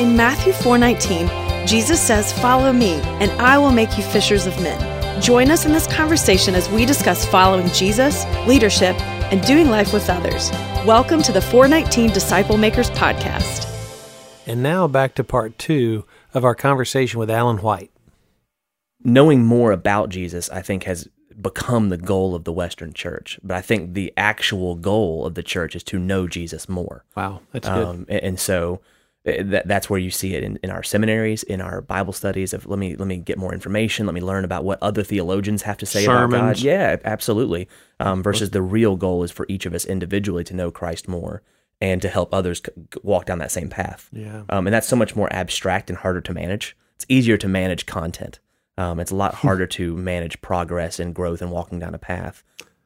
In Matthew 4:19, Jesus says, "Follow me, and I will make you fishers of men." Join us in this conversation as we discuss following Jesus, leadership, and doing life with others. Welcome to the 419 Disciple Makers podcast. And now back to part two of our conversation with Alan White. knowing more about Jesus, I think, has become the goal of the Western church. But I think the actual goal of the church is to know Jesus more. Wow, that's good. Um, and, and so that, that's where you see it in, in our seminaries, in our Bible studies. Of let me let me get more information. Let me learn about what other theologians have to say about God. Yeah, absolutely. Um, versus the real goal is for each of us individually to know Christ more and to help others walk down that same path. Yeah. Um, and that's so much more abstract and harder to manage. It's easier to manage content. Um, it's a lot harder to manage progress and growth and walking down a path.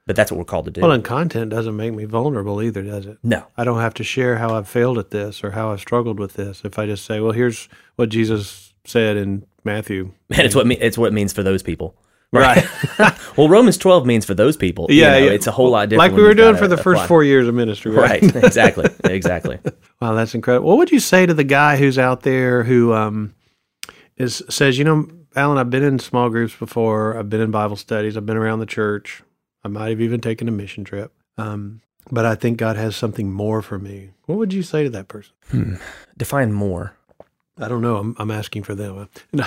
But that's what we're called to do. Well, and content doesn't make me vulnerable either, does it? no, I don't have to share how I've failed at this or how I've struggled with this. If I just say, well, here's what Jesus said in Matthew. and it's what me- it's what it means for those people. Right. well, Romans twelve means for those people. you yeah, know, yeah. it's a whole lot different. Like we were doing for the first apply. four years of ministry, right? Right. exactly. Exactly. Wow, that's incredible. What would you say to the guy who's out there who um, is says, you know, Alan, I've been in small groups before. I've been in Bible studies. I've been around the church. I might have even taken a mission trip. Um, but I think God has something more for me. What would you say to that person? Define more. I don't know. I'm, I'm asking for them.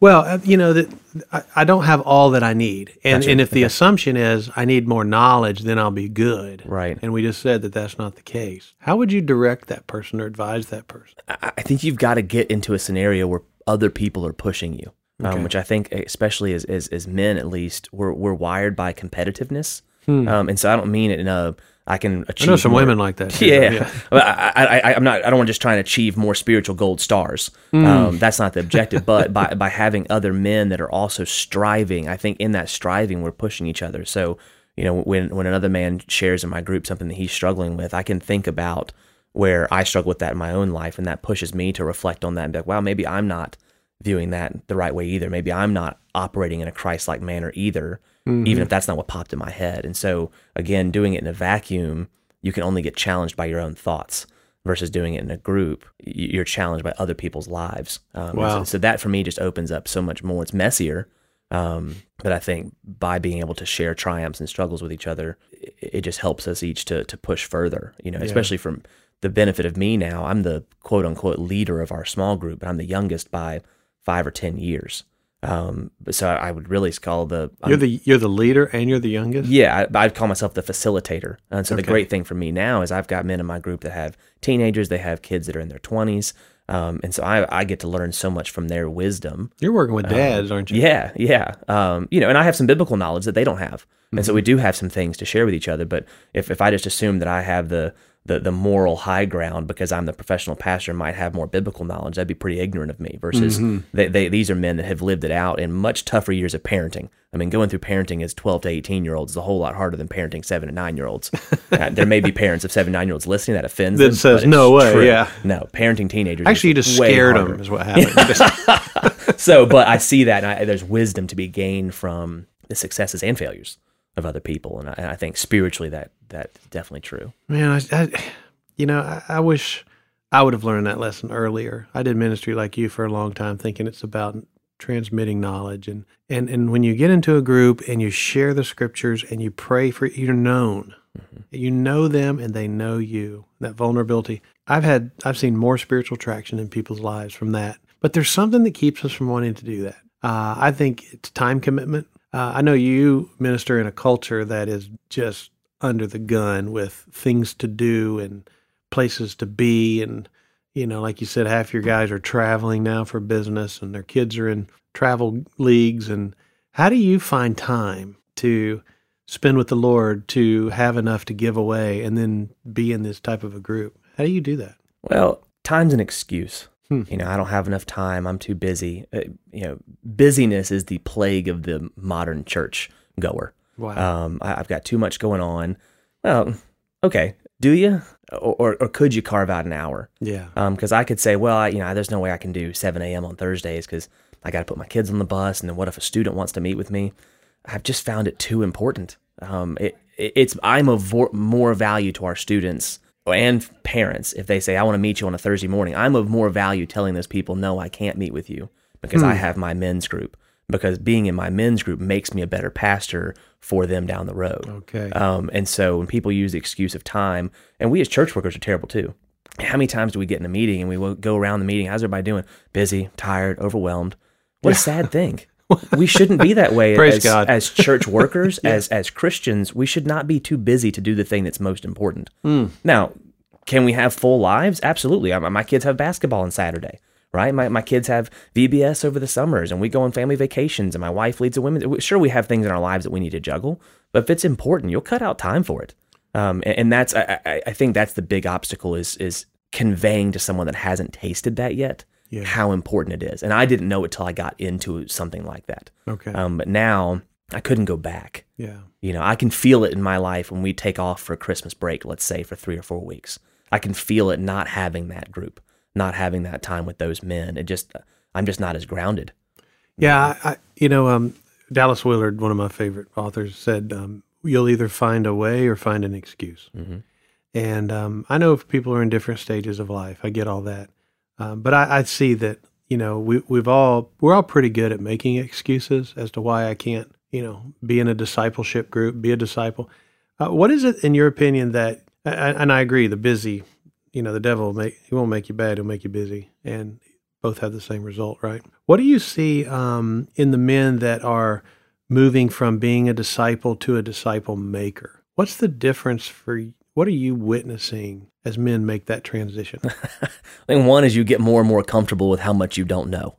well, uh, you know that I, I don't have all that I need, and Gotcha. and if the assumption is I need more knowledge, then I'll be good. Right. And we just said that that's not the case. How would you direct that person or advise that person? I I think you've got to get into a scenario where other people are pushing you, um, which I think, especially as, as as men, at least, we're we're wired by competitiveness, um, and so I don't mean it in a I can achieve. Hmm. I know some more- women like that. too. Yeah, But I, I'm not. I don't want to just try and achieve more spiritual gold stars. Hmm. Um, that's not the objective. But by by having other men that are also striving, I think in that striving, we're pushing each other. So you know, when when another man shares in my group something that he's struggling with, I can think about where I struggle with that in my own life, and that pushes me to reflect on that and be like, wow, maybe I'm not viewing that the right way either. Maybe I'm not operating in a Christ-like manner either, even if that's not what popped in my head. And so, again, doing it in a vacuum, you can only get challenged by your own thoughts versus doing it in a group. You're challenged by other people's lives. Um, Wow. So, so that for me just opens up so much more. It's messier. Um, but I think by being able to share triumphs and struggles with each other, it, it just helps us each to, to push further, you know, especially from the benefit of me now. I'm the quote unquote leader of our small group, but I'm the youngest by five or 10 years. Um, so I would really call the, You're the you're the leader and you're the youngest. yeah, I, I'd call myself the facilitator. And so Okay. the great thing for me now is I've got men in my group that have teenagers, they have kids that are in their 20s. Um, and so I, I get to learn so much from their wisdom. You're working with dads, aren't you? Yeah, yeah. Um, you know, and I have some biblical knowledge that they don't have. And so we do have some things to share with each other. But if, if I just assume that I have the, the the moral high ground because I'm the professional pastor and might have more biblical knowledge, that'd be pretty ignorant of me. Versus they, they these are men that have lived it out in much tougher years of parenting. I mean, going through parenting as 12 to 18 year olds is a whole lot harder than parenting seven and nine year olds. uh, there may be parents of seven nine year olds listening that offends That them, says, "No way," true. yeah. no parenting teenagers. Actually, you just scared harder them, is what happened. So, but I see that, and I, there's wisdom to be gained from the successes and failures of other people, and I, and I think spiritually that that's definitely true. Man, I, I you know, I, I wish I would have learned that lesson earlier. I did ministry like you for a long time, thinking it's about transmitting knowledge, and and and when you get into a group and you share the scriptures and you pray for, you're known. You know them and they know you. That vulnerability. I've had, I've seen more spiritual traction in people's lives from that. But there's something that keeps us from wanting to do that. Uh, I think it's time commitment. Uh, I know you minister in a culture that is just under the gun with things to do and places to be. And, you know, like you said, half your guys are traveling now for business and their kids are in travel leagues. And how do you find time to spend with the Lord to have enough to give away and then be in this type of a group? How do you do that? Well, time's an excuse. Hmm. You know, I don't have enough time. I'm too busy. Uh, you know, busyness is the plague of the modern church goer. Wow. Um, I, I've got too much going on. Well, okay. Do you, or, or, or could you carve out an hour? yeah. because I could say, well, I, you know, there's no way I can do 7 a.m. on Thursdays because I got to put my kids on the bus, and then what if a student wants to meet with me? I've just found it too important. Um, it, it, it's I'm of more value to our students and parents, if they say, I want to meet you on a Thursday morning, I'm of more value telling those people, no, I can't meet with you because I have my men's group. Because being in my men's group makes me a better pastor for them down the road. Okay. Um, and so when people use the excuse of time, and we as church workers are terrible too. How many times do we get in a meeting and we go around the meeting? How's everybody doing? Busy, tired, overwhelmed. What a sad thing. We shouldn't be that way Praise as, God. as church workers, as as Christians. We should not be too busy to do the thing that's most important. Hmm. Now, can we have full lives? Absolutely. I- My kids have basketball on Saturday, right? My, my kids have VBS over the summers, and we go on family vacations, and my wife leads a women's. Sure, we have things in our lives that we need to juggle, but if it's important, you'll cut out time for it. Um, and, and that's I, I, I think that's the big obstacle is is conveying to someone that hasn't tasted that yet Yeah. how important it is. And I didn't know it till I got into something like that. Okay. Um, but now I couldn't go back. yeah. You know, I can feel it in my life when we take off for a Christmas break, let's say for three or four weeks. I can feel it not having that group, not having that time with those men. It just, I'm just not as grounded. Yeah, I, I, you know, um, Dallas Willard, one of my favorite authors, said, um, "You'll either find a way or find an excuse." Mhm. And um, I know if people are in different stages of life, I get all that, um, but I, I see that you know we we've all we're all pretty good at making excuses as to why I can't you know be in a discipleship group, be a disciple. Uh, what is it in your opinion that? And I agree, the busy, you know, the devil make he won't make you bad, he'll make you busy, and both have the same result, right? What do you see um, in the men that are moving from being a disciple to a disciple maker? What's the difference for? What are you witnessing as men make that transition? I think one is you get more and more comfortable with how much you don't know.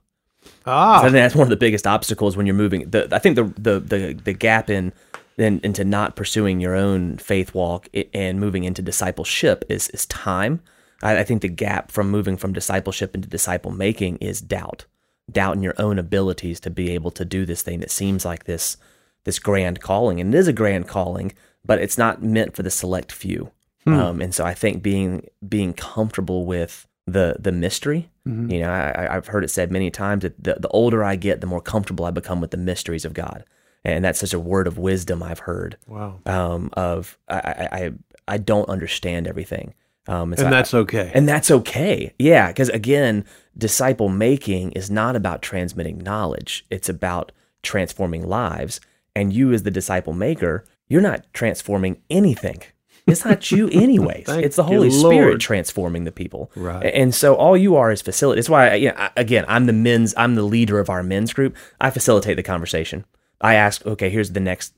ah, I think that's one of the biggest obstacles when you're moving. The, I think the, the the the gap in in into not pursuing your own faith walk and moving into discipleship is is time. I, I think the gap from moving from discipleship into disciple making is doubt, doubt in your own abilities to be able to do this thing that seems like this this grand calling, and it is a grand calling, but it's not meant for the select few. Um, and so I think being being comfortable with the the mystery, you know, I, I- I've heard it said many times that the, the older I get, the more comfortable I become with the mysteries of God, and that's such a word of wisdom I've heard. wow, Um, of I, I I I don't understand everything, um, so and I- that's okay. and that's okay. Yeah, because again, disciple making is not about transmitting knowledge, it's about transforming lives. And you, as the disciple maker, you're not transforming anything. It's not you, anyways. It's the Holy Spirit Lord. transforming the people. Right. And so all you are is facility. That's why, you know, I- again, I'm the men's, I'm the leader of our men's group. I facilitate the conversation. I ask, okay, here's the next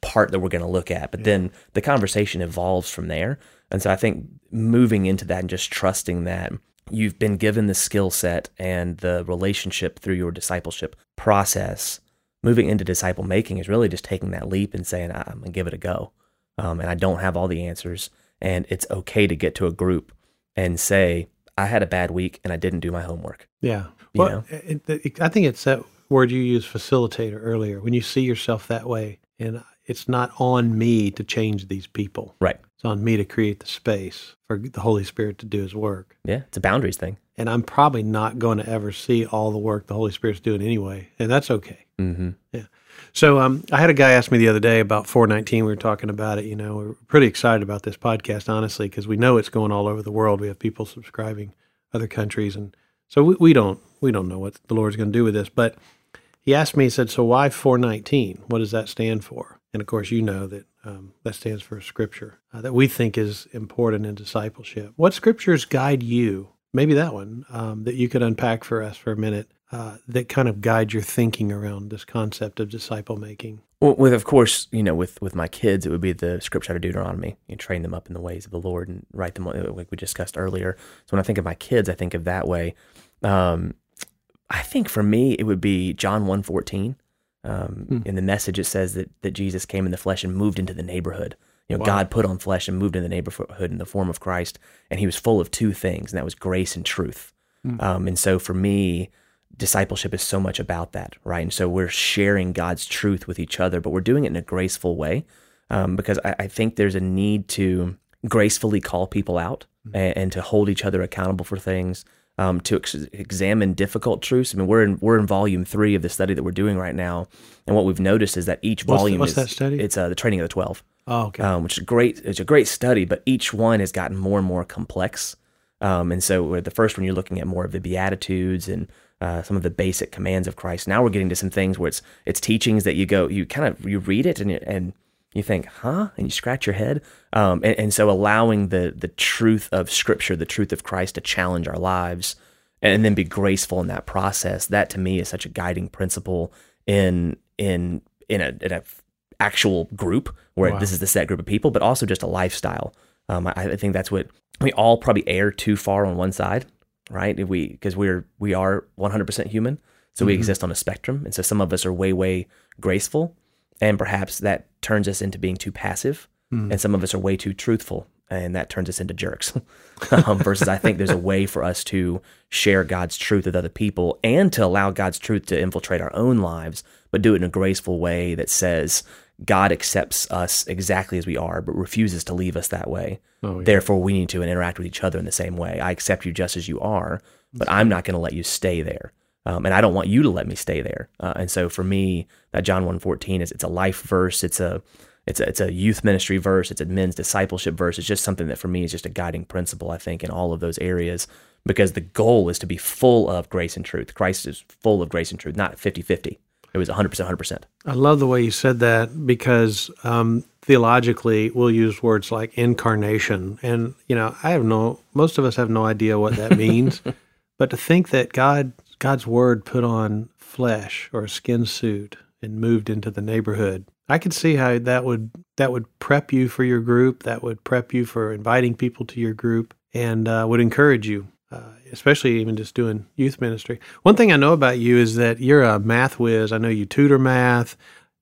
part that we're going to look at. But then the conversation evolves from there. And so I think moving into that and just trusting that you've been given the skill set and the relationship through your discipleship process, moving into disciple making is really just taking that leap and saying, "I- I'm going to give it a go. Um, and I don't have all the answers. And it's okay to get to a group and say, I had a bad week and I didn't do my homework. Yeah. You Well, know? it, it, I think it's that word you used, facilitator, earlier. When you see yourself that way, and it's not on me to change these people. Right. It's on me to create the space for the Holy Spirit to do His work. Yeah. It's a boundaries thing. And I'm probably not going to ever see all the work the Holy Spirit's doing anyway, and that's okay. Hmm So um, I had a guy ask me the other day about 419. We were talking about it. You know, we're pretty excited about this podcast, honestly, because we know it's going all over the world. We have people subscribing other countries, and so we, we don't we don't know what the Lord's going to do with this. But he asked me, he said, "So why 419? What does that stand for?" And of course, you know that um, that stands for Scripture uh, that we think is important in discipleship. What scriptures guide you? Maybe that one um, that you could unpack for us for a minute. Uh, that kind of guide your thinking around this concept of disciple making. Well, with of course, you know, with with my kids, it would be the scripture out of Deuteronomy. You train them up in the ways of the Lord and write them like we discussed earlier. So when I think of my kids, I think of that way. Um, I think for me, it would be John one fourteen. Um, In the message, it says that that Jesus came in the flesh and moved into the neighborhood. You know, Wow. God put on flesh and moved in the neighborhood in the form of Christ, and He was full of two things, and that was grace and truth. Um, and so for me, discipleship is so much about that, right? And so we're sharing God's truth with each other, but we're doing it in a graceful way um, because I, I think there's a need to gracefully call people out and, and to hold each other accountable for things. Um, to ex- examine difficult truths. I mean, we're in we're in volume three of the study that we're doing right now, and what we've noticed is that each What's the- volume what's is that study? it's uh, the training of the twelve. Oh, okay. um, which is great. It's a great study, but each one has gotten more and more complex. Um, and so with the first one, you're looking at more of the beatitudes and uh, some of the basic commands of Christ. Now we're getting to some things where it's it's teachings that you go, you kind of you read it and you, and you think, huh, and you scratch your head. Um, and, and so allowing the the truth of Scripture, the truth of Christ, to challenge our lives, and then be graceful in that process. That to me is such a guiding principle in in in a, in a actual group where Wow. this is the set group of people, but also just a lifestyle. Um, I, I think that's what we all probably err too far on one side, right? If we because we're we are 100% human, so we exist on a spectrum, and so some of us are way way graceful, and perhaps that turns us into being too passive, and some of us are way too truthful, and that turns us into jerks. um, versus, I think there's a way for us to share God's truth with other people and to allow God's truth to infiltrate our own lives, but do it in a graceful way that says God accepts us exactly as we are, but refuses to leave us that way. Oh, yeah. Therefore, we need to interact with each other in the same way. I accept you just as you are, but I'm not going to let you stay there. Um, and I don't want you to let me stay there. Uh, and so for me, that John 1.14 is it's a life verse. It's a it's a, it's a youth ministry verse. It's a men's discipleship verse. It's just something that for me is just a guiding principle, I think, in all of those areas because the goal is to be full of grace and truth. Christ is full of grace and truth, not 50 50. It was 100%, 100%. I love the way you said that because um, theologically we'll use words like incarnation, and you know I have no. Most of us have no idea what that means, but to think that God God's word put on flesh or a skin suit and moved into the neighborhood, I could see how that would that would prep you for your group. That would prep you for inviting people to your group, and uh, would encourage you uh, especially even just doing youth ministry. One thing I know about you is that you're a math whiz. I know you tutor math,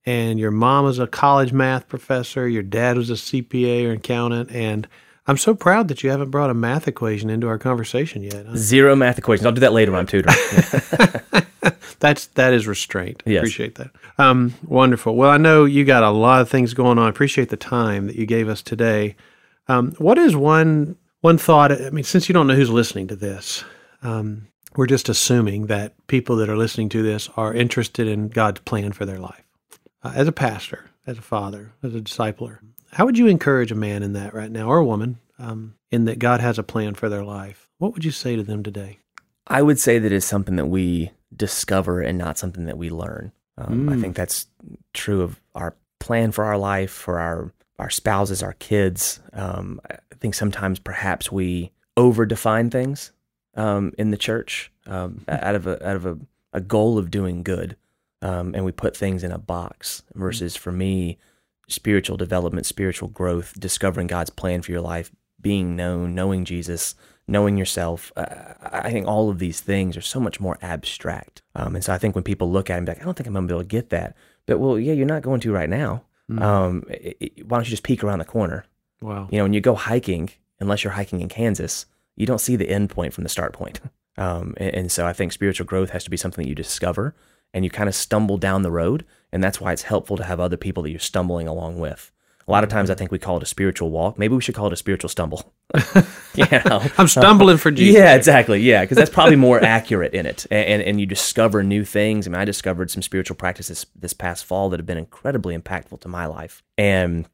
and your mom was a college math professor. Your dad was a CPA or accountant, and I'm so proud that you haven't brought a math equation into our conversation yet. Zero math equations. I'll do that later when I'm tutoring. That's that is restraint. Yes. Appreciate that. Um, wonderful. Well, I know you got a lot of things going on. I appreciate the time that you gave us today. Um, what is one one thought? I mean, since you don't know who's listening to this, um, we're just assuming that people that are listening to this are interested in God's plan for their life. Uh, as a pastor, as a father, as a discipler, how would you encourage a man in that right now, or a woman, um, in that God has a plan for their life? What would you say to them today? I would say that it's something that we discover and not something that we learn. Um, I Mm. think that's true of our plan for our life, for our our spouses, our kids. Um, I think sometimes perhaps we over define things um, in the church um, out of a out of a, a goal of doing good, um, and we put things in a box. Versus for me, spiritual development, spiritual growth, discovering God's plan for your life, being known, knowing Jesus, knowing yourself. Uh, I think all of these things are so much more abstract. Um, and so I think when people look at it and be like, I don't think I'm going to be able to get that. But well, yeah, you're not going to right now. Um, it, it- why don't you just peek around the corner? Wow. You know, when you go hiking, unless you're hiking in Kansas, you don't see the end point from the start point. Um, and, and so I think spiritual growth has to be something that you discover and you kind of stumble down the road. And that's why it's helpful to have other people that you're stumbling along with. A lot of times I think we call it a spiritual walk. Maybe we should call it a spiritual stumble. you know? I'm stumbling for Jesus. Yeah, exactly. Yeah, because that's probably more accurate in it, and, and and you discover new things. I mean, I discovered some spiritual practices this past fall that have been incredibly impactful to my life, and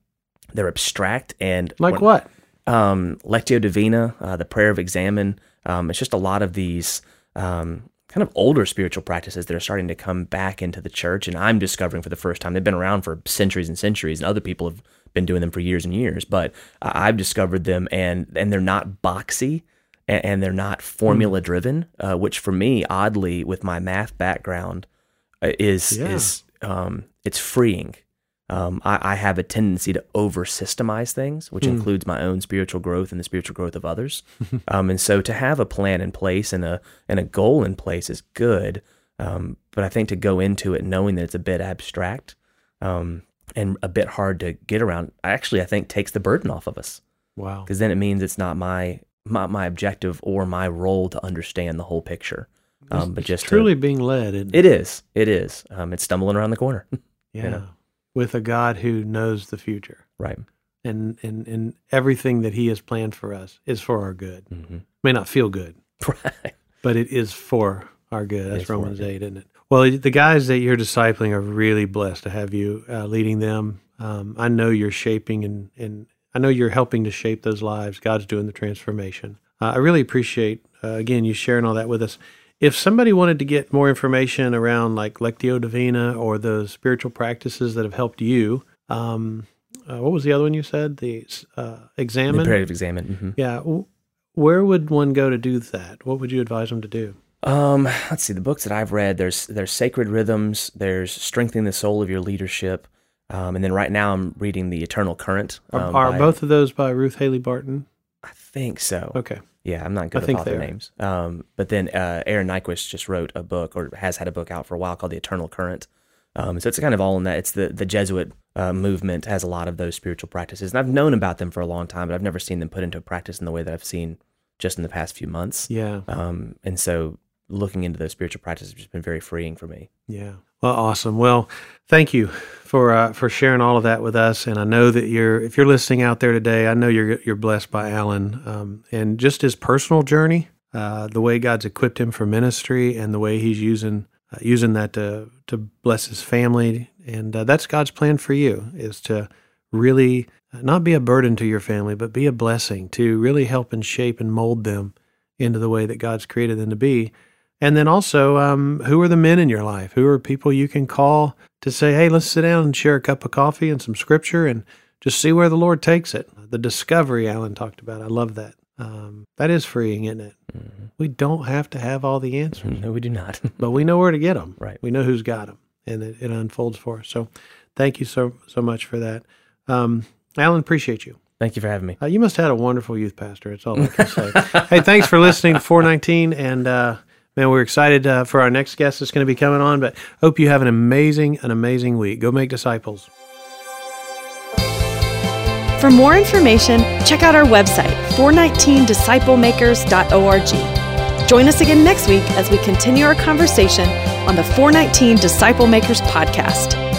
they're abstract and Like when- what? um, Lectio Divina, uh, the prayer of examen. Um, it's just a lot of these um, kind of older spiritual practices that are starting to come back into the church, and I'm discovering for the first time. They've been around for centuries and centuries, and other people have been doing them for years and years. But I've discovered them, and and they're not boxy, and, and they're not formula driven, uh, which for me, oddly, with my math background, uh, is Yeah. is um, it's freeing. Um, I, I have a tendency to over systemize things, which includes my own spiritual growth and the spiritual growth of others. um, and so to have a plan in place and a and a goal in place is good. Um, but I think to go into it knowing that it's a bit abstract um, and a bit hard to get around, actually I think takes the burden off of us Wow. because then it means it's not my, my my objective or my role to understand the whole picture. Um, but just to- Truly being led. isn't it is, it is. Um, it's stumbling around the corner, Yeah. know. With a God who knows the future. right? And, and, and everything that he has planned for us is for our good. hmm May not feel good, Right. but it is for our good. That's Romans good. 8, isn't it? Well, the guys that you're discipling are really blessed to have you uh, leading them. Um, I know you're shaping and, and I know you're helping to shape those lives. God's doing the transformation. Uh, I really appreciate, uh, again, you sharing all that with us. If somebody wanted to get more information around like Lectio Divina or the spiritual practices that have helped you, um, uh, what was the other one you said? The uh, examen? The imperative examen. Mm-hmm. Yeah. W- where would one go to do that? What would you advise them to do? Um, let's see. The books that I've read, there's there's Sacred Rhythms, there's Strengthening the Soul of Your Leadership, um, and then right now I'm reading The Eternal Current. Um, are, are by, both of those by Ruth Haley Barton? I think so. Okay. Yeah, I'm not good I with author names. Um, but then uh, Aaron Niequist just wrote a book or has had a book out for a while called The Eternal Current. Um, so it's kind of all in that. It's the the Jesuit uh, movement has a lot of those spiritual practices, and I've known about them for a long time, but I've never seen them put into practice in the way that I've seen just in the past few months. Yeah. Um, and so looking into those spiritual practices has just been very freeing for me. Yeah. Well, awesome. Well, thank you for uh, for sharing all of that with us. And I know that you're, if you're listening out there today, I know you're you're blessed by Alan um, and just his personal journey, uh, the way God's equipped him for ministry, and the way he's using uh, using that to to bless his family. And uh, that's God's plan for you is to really not be a burden to your family, but be a blessing to really help and shape and mold them into the way that God's created them to be. And then also, um, who are the men in your life? Who are people you can call to say, hey, let's sit down and share a cup of coffee and some scripture and just see where the Lord takes it? The discovery Alan talked about. I love that. Um, that is freeing, isn't it? Mm-hmm. We don't have to have all the answers. No, we do not. but we know where to get them. Right. We know who's got them, and it, it unfolds for us. So, thank you so so much for that, um, Alan. Appreciate you. Thank you for having me. Uh, you must have had a wonderful youth pastor. That's all I can say. hey, thanks for listening to 419, and uh, man, we're excited uh, for our next guest that's going to be coming on. But hope you have an amazing, an amazing week. Go make disciples. For more information, check out our website, 419disciplemakers.org. Join us again next week as we continue our conversation on the 419 Disciple Makers podcast.